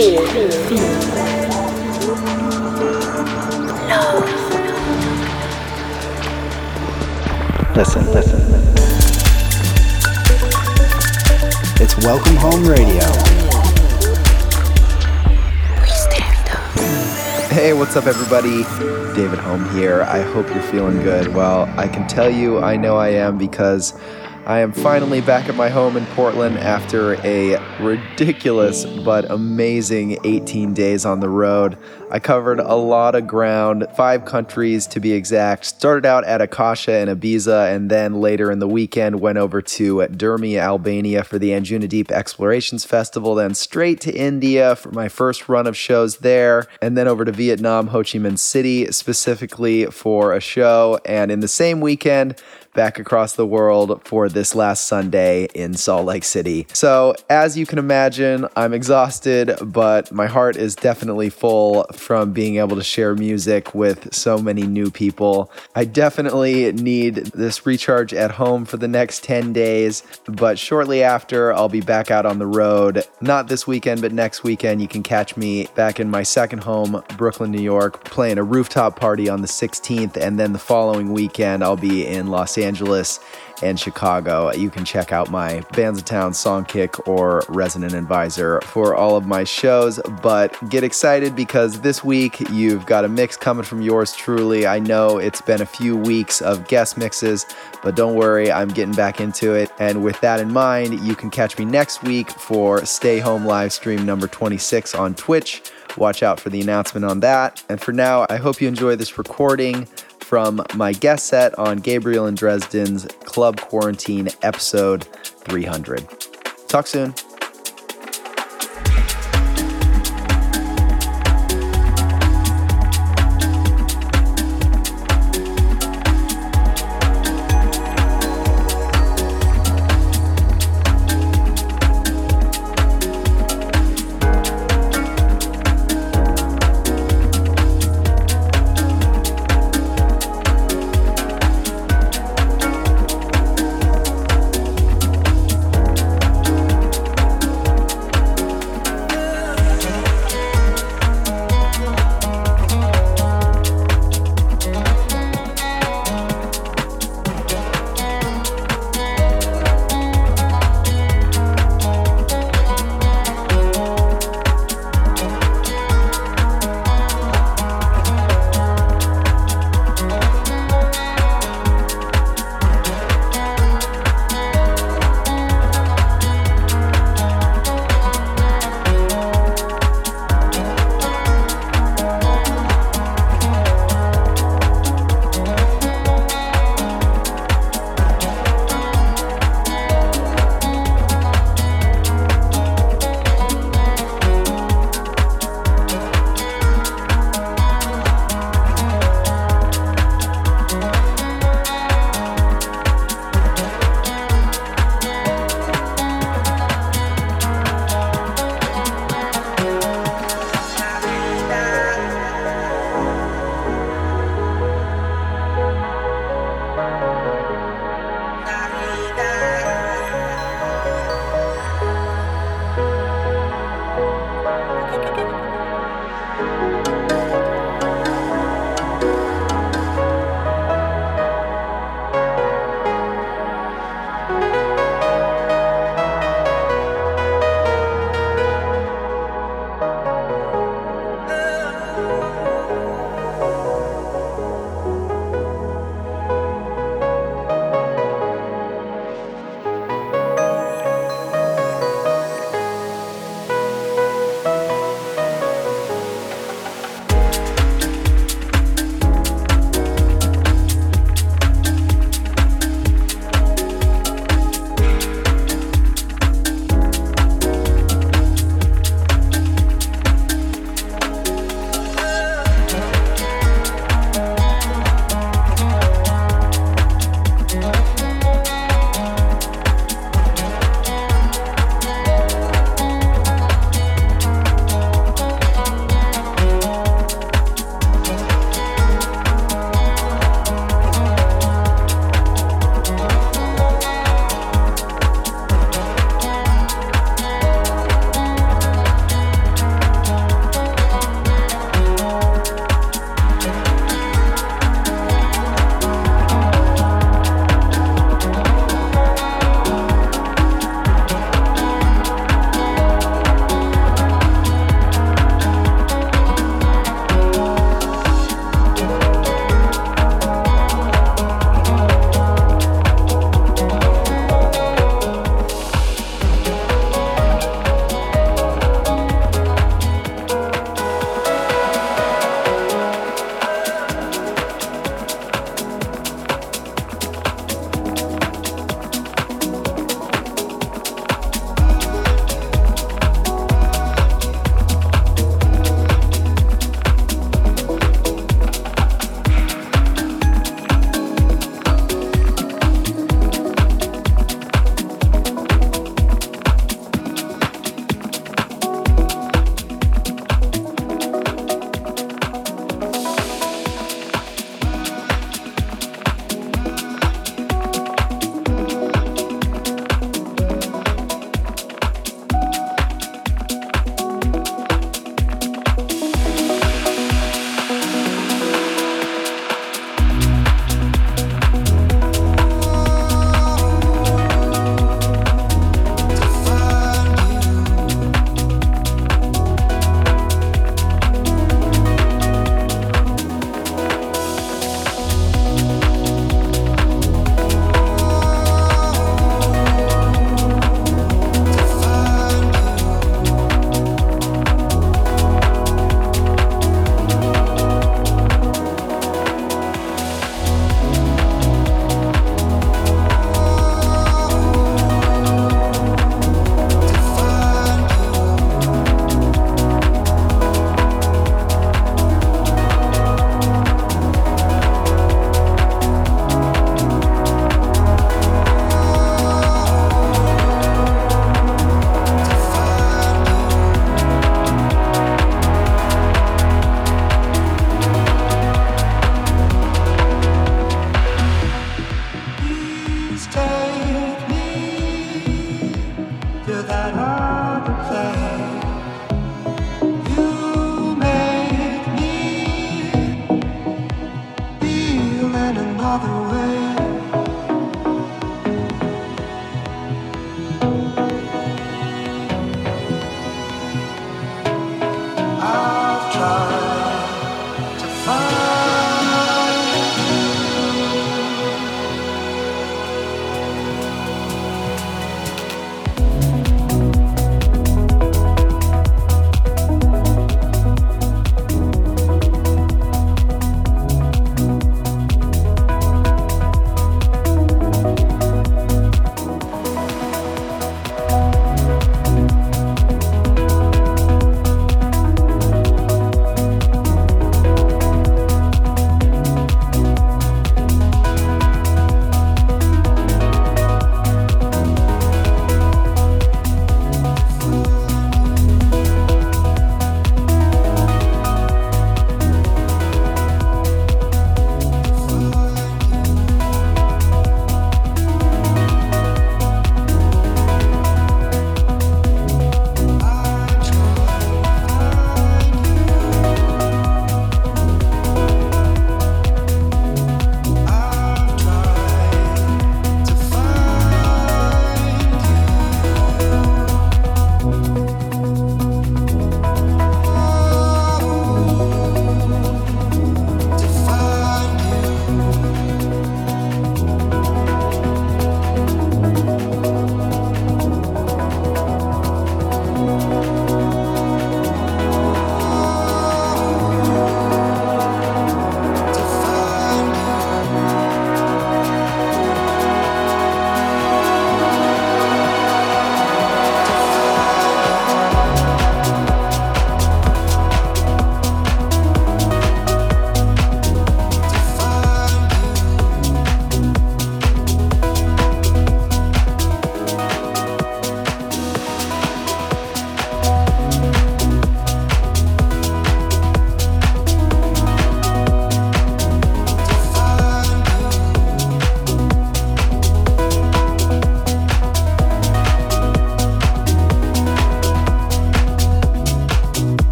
Listen, listen. It's Welcome Home Radio. Hey, what's up, everybody? David Hohme here. I hope you're feeling good. Well, I can tell you I know I am because I am finally back at my home in Portland after a ridiculous but amazing 18 days on the road. I covered a lot of ground, five countries to be exact. Started out at Akasha and Ibiza, and then later in the weekend went over to Dhermi, Albania for the Anjuna Deep Explorations Festival, then straight to India for my first run of shows there, and then over to Vietnam, Ho Chi Minh City specifically for a show. And in the same weekend, back across the world for this last Sunday in Salt Lake City. So, as you can imagine, I'm exhausted, but my heart is definitely full from being able to share music with so many new people. I definitely need this recharge at home for the next 10 days, but shortly after, I'll be back out on the road. Not this weekend, but next weekend, you can catch me back in my second home, Brooklyn, New York, playing a rooftop party on the 16th, and then the following weekend, I'll be in Los Angeles and Chicago. You can check out my Bandsintown Songkick or Resident Advisor for all of my shows. But get excited because this week you've got a mix coming from yours truly. I know it's been a few weeks of guest mixes, but don't worry, I'm getting back into it. And with that in mind, you can catch me next week for Stay Home live stream number 26 on Twitch. Watch out for the announcement on that. And for now, I hope you enjoy this recording from my guest set on Gabriel and Dresden's Club Quarantine episode 300. Talk soon.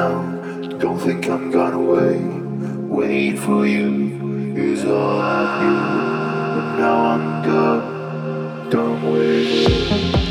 down. Don't think I'm gone away. wait. For you is all I do. But now I'm gone. Don't wait.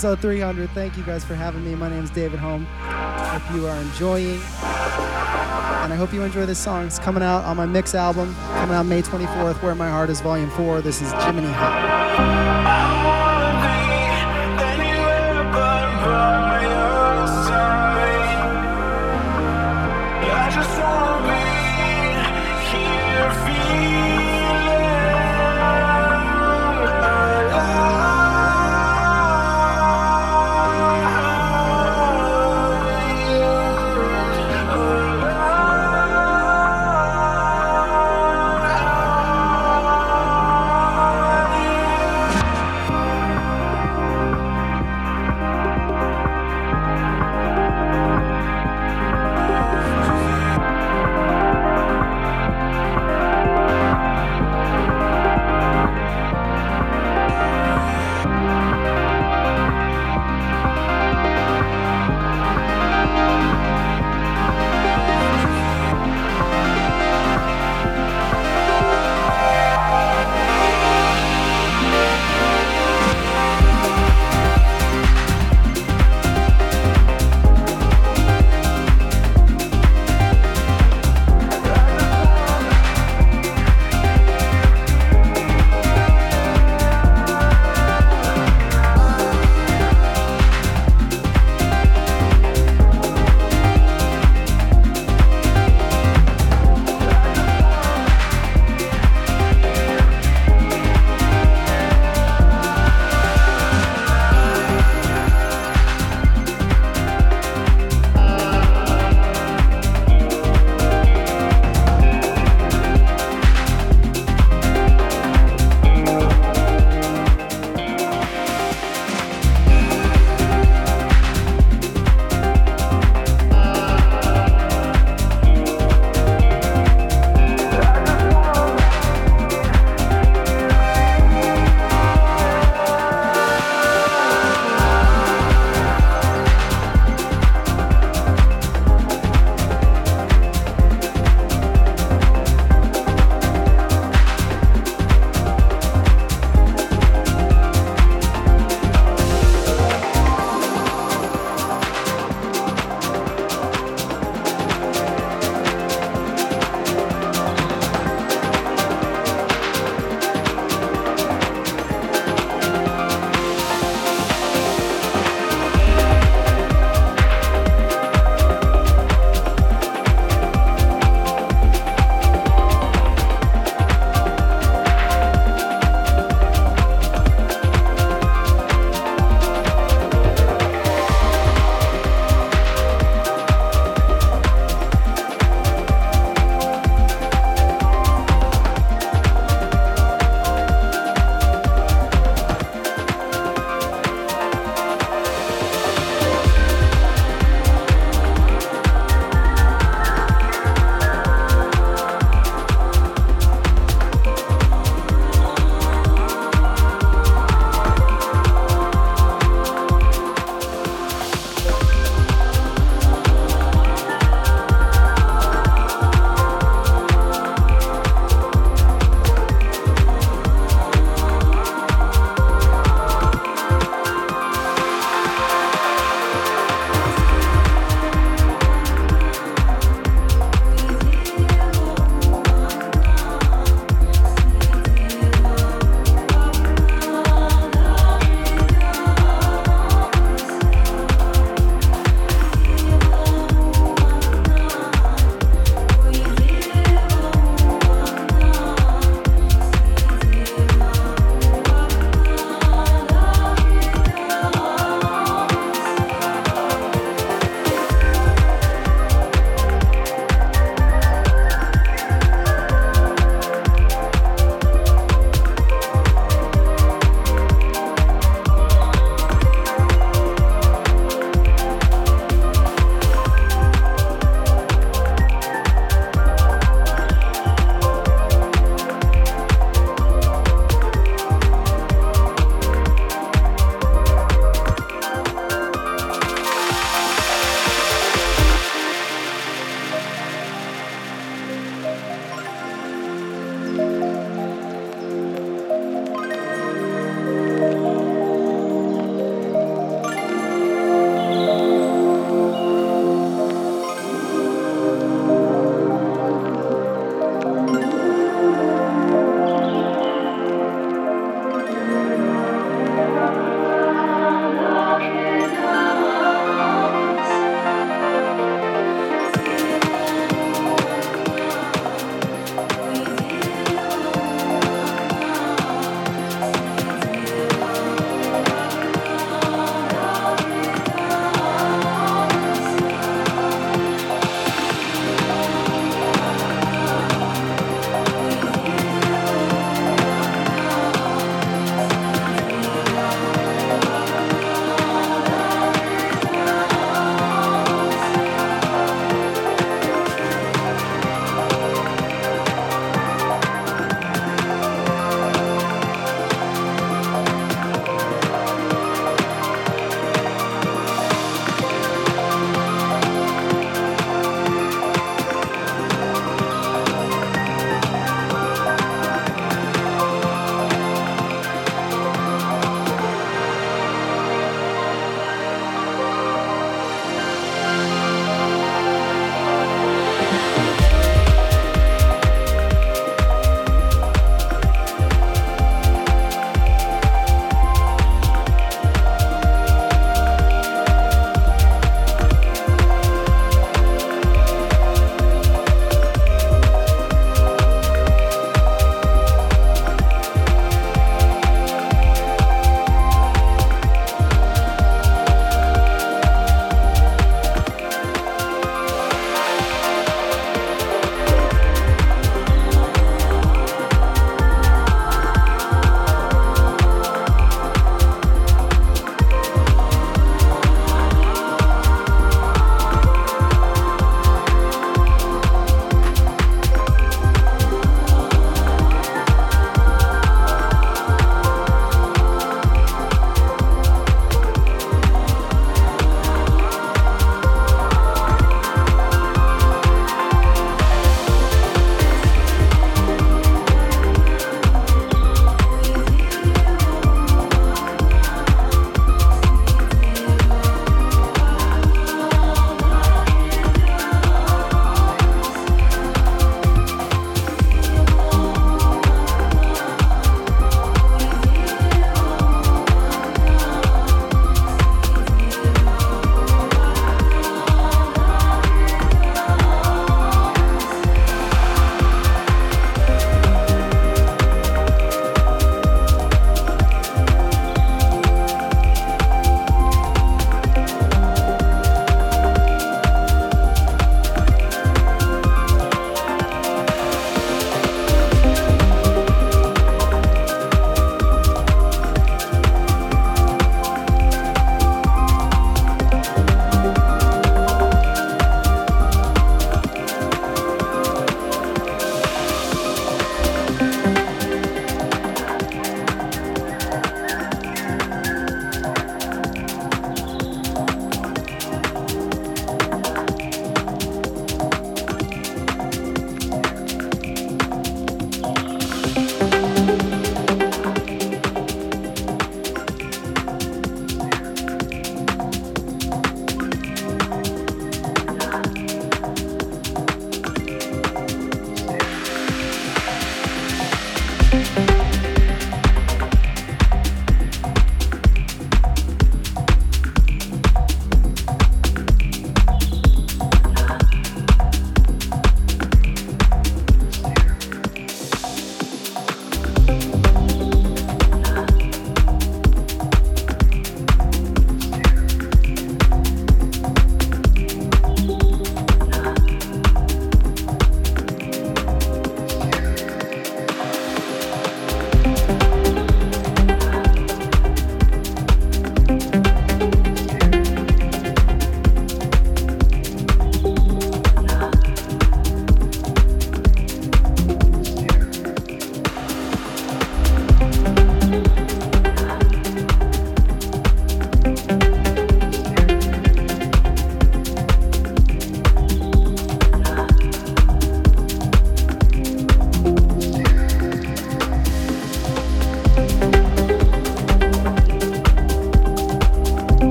Episode 300. Thank you guys for having me. My name is David Hohme. Hope you are enjoying. And I hope you enjoy this song. It's coming out on my mix album, coming out May 24th, Where My Heart Is Volume 4. This is Jiminy Hop.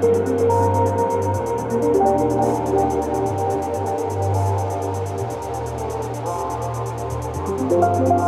thank you.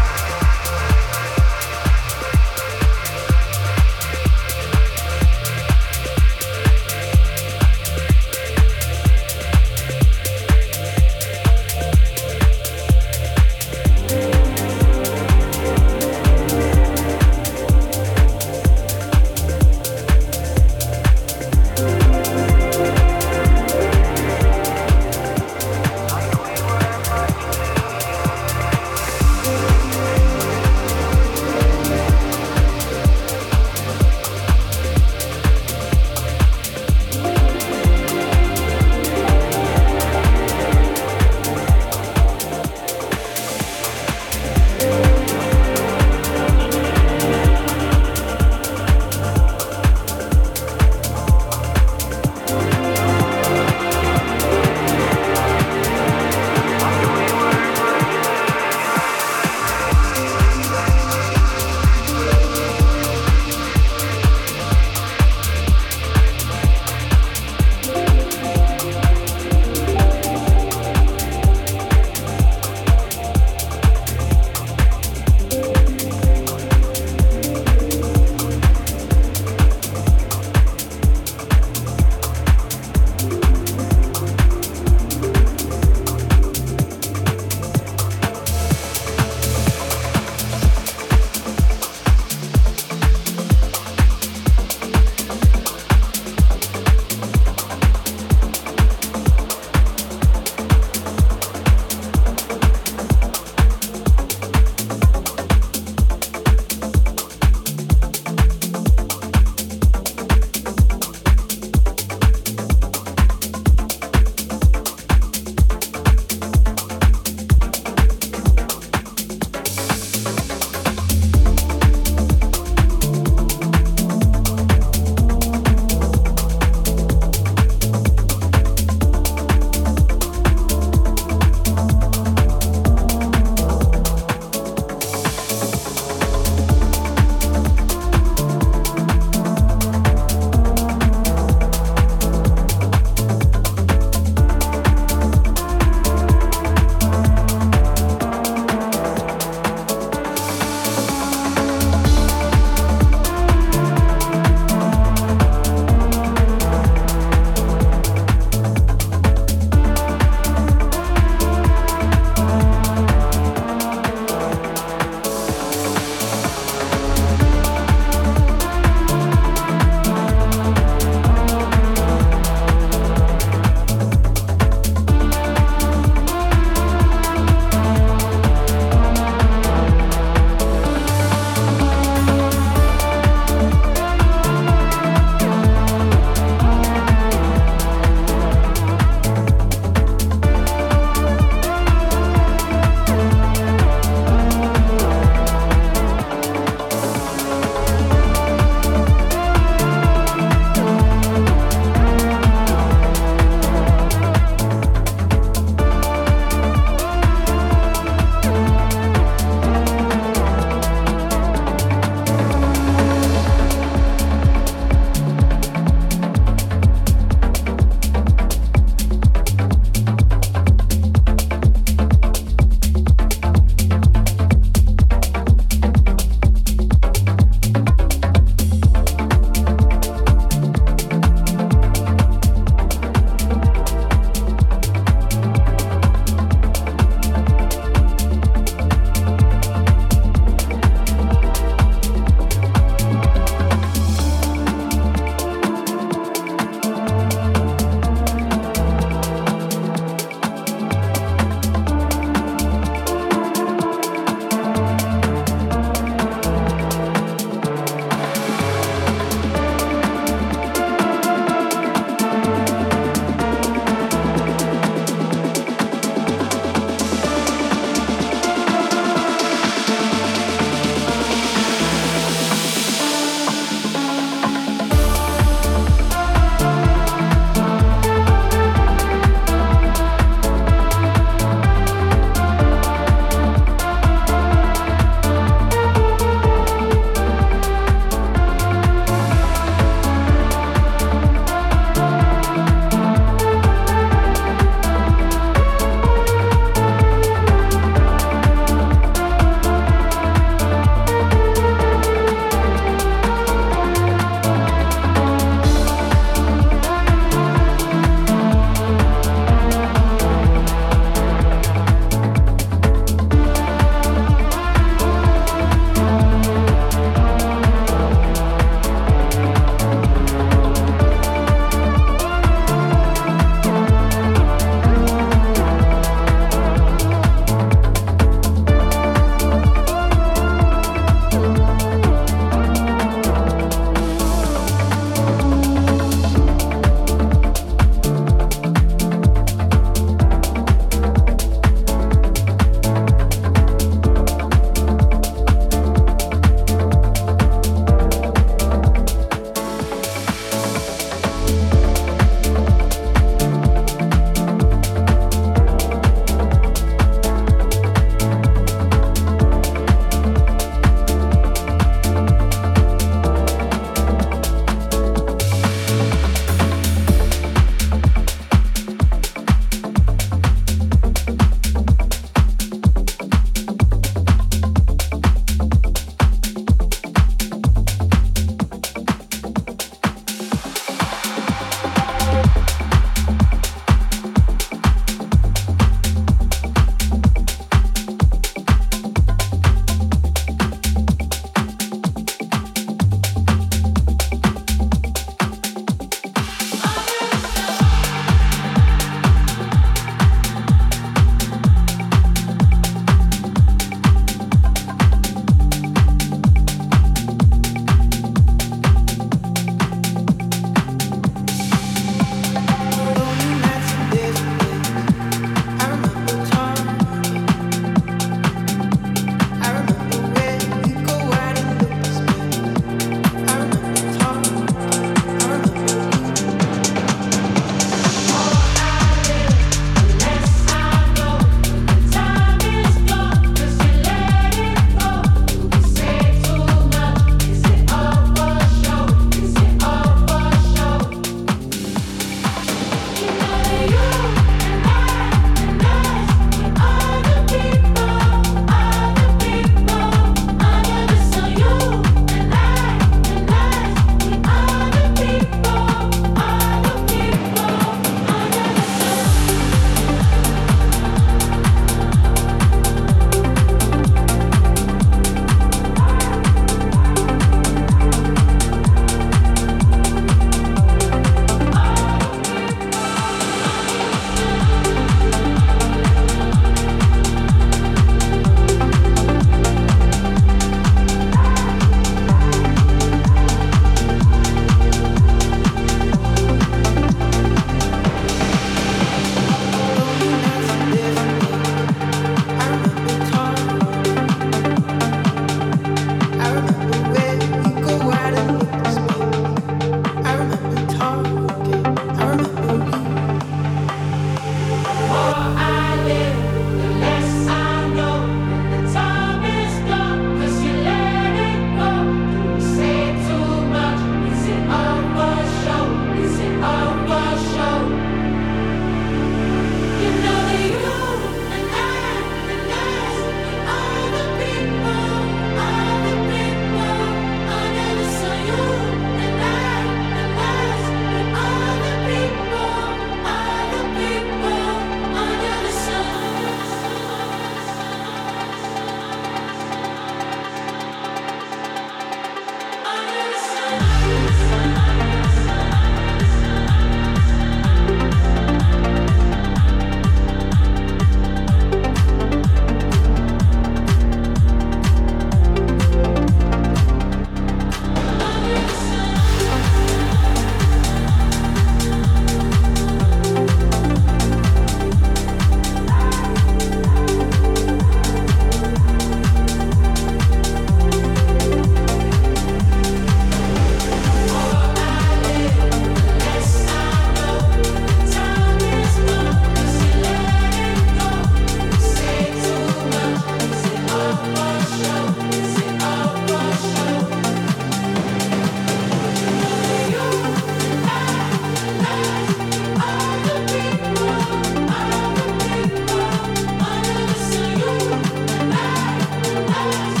Bye.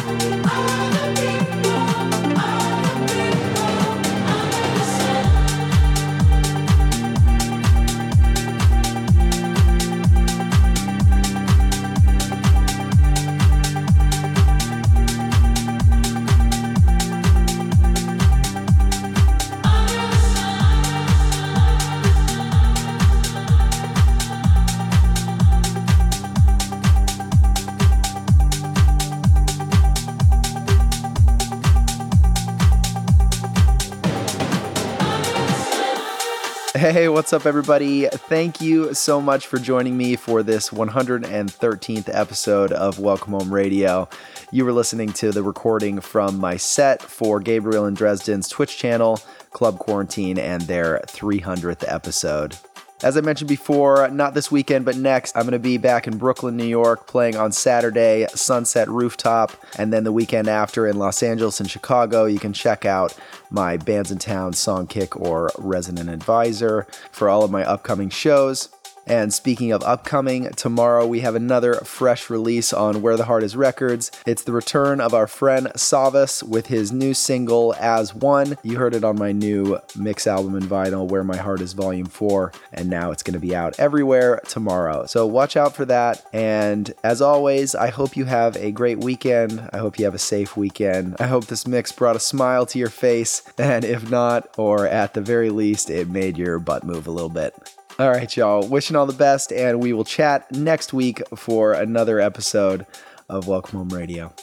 What's up, everybody? Thank you so much for joining me for this 113th episode of Welcome Home Radio. You were listening to the recording from my set for Gabriel and Dresden's Twitch channel, Club Quarantine, and their 300th episode. As I mentioned before, not this weekend, but next, I'm going to be back in Brooklyn, New York, playing on Saturday, Sunset Rooftop, and then the weekend after in Los Angeles and Chicago. You can check out my Bandsintown Songkick or Resident Advisor for all of my upcoming shows. And speaking of upcoming, tomorrow we have another fresh release on Where the Heart Is Records. It's the return of our friend Savas with his new single, As One. You heard it on my new mix album and vinyl, Where My Heart Is Volume 4, and now it's going to be out everywhere tomorrow. So watch out for that. And as always, I hope you have a great weekend. I hope you have a safe weekend. I hope this mix brought a smile to your face, and if not, or at the very least, it made your butt move a little bit. All right, y'all. Wishing all the best, and we will chat next week for another episode of Welcome Home Radio.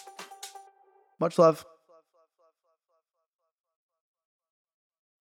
Much love.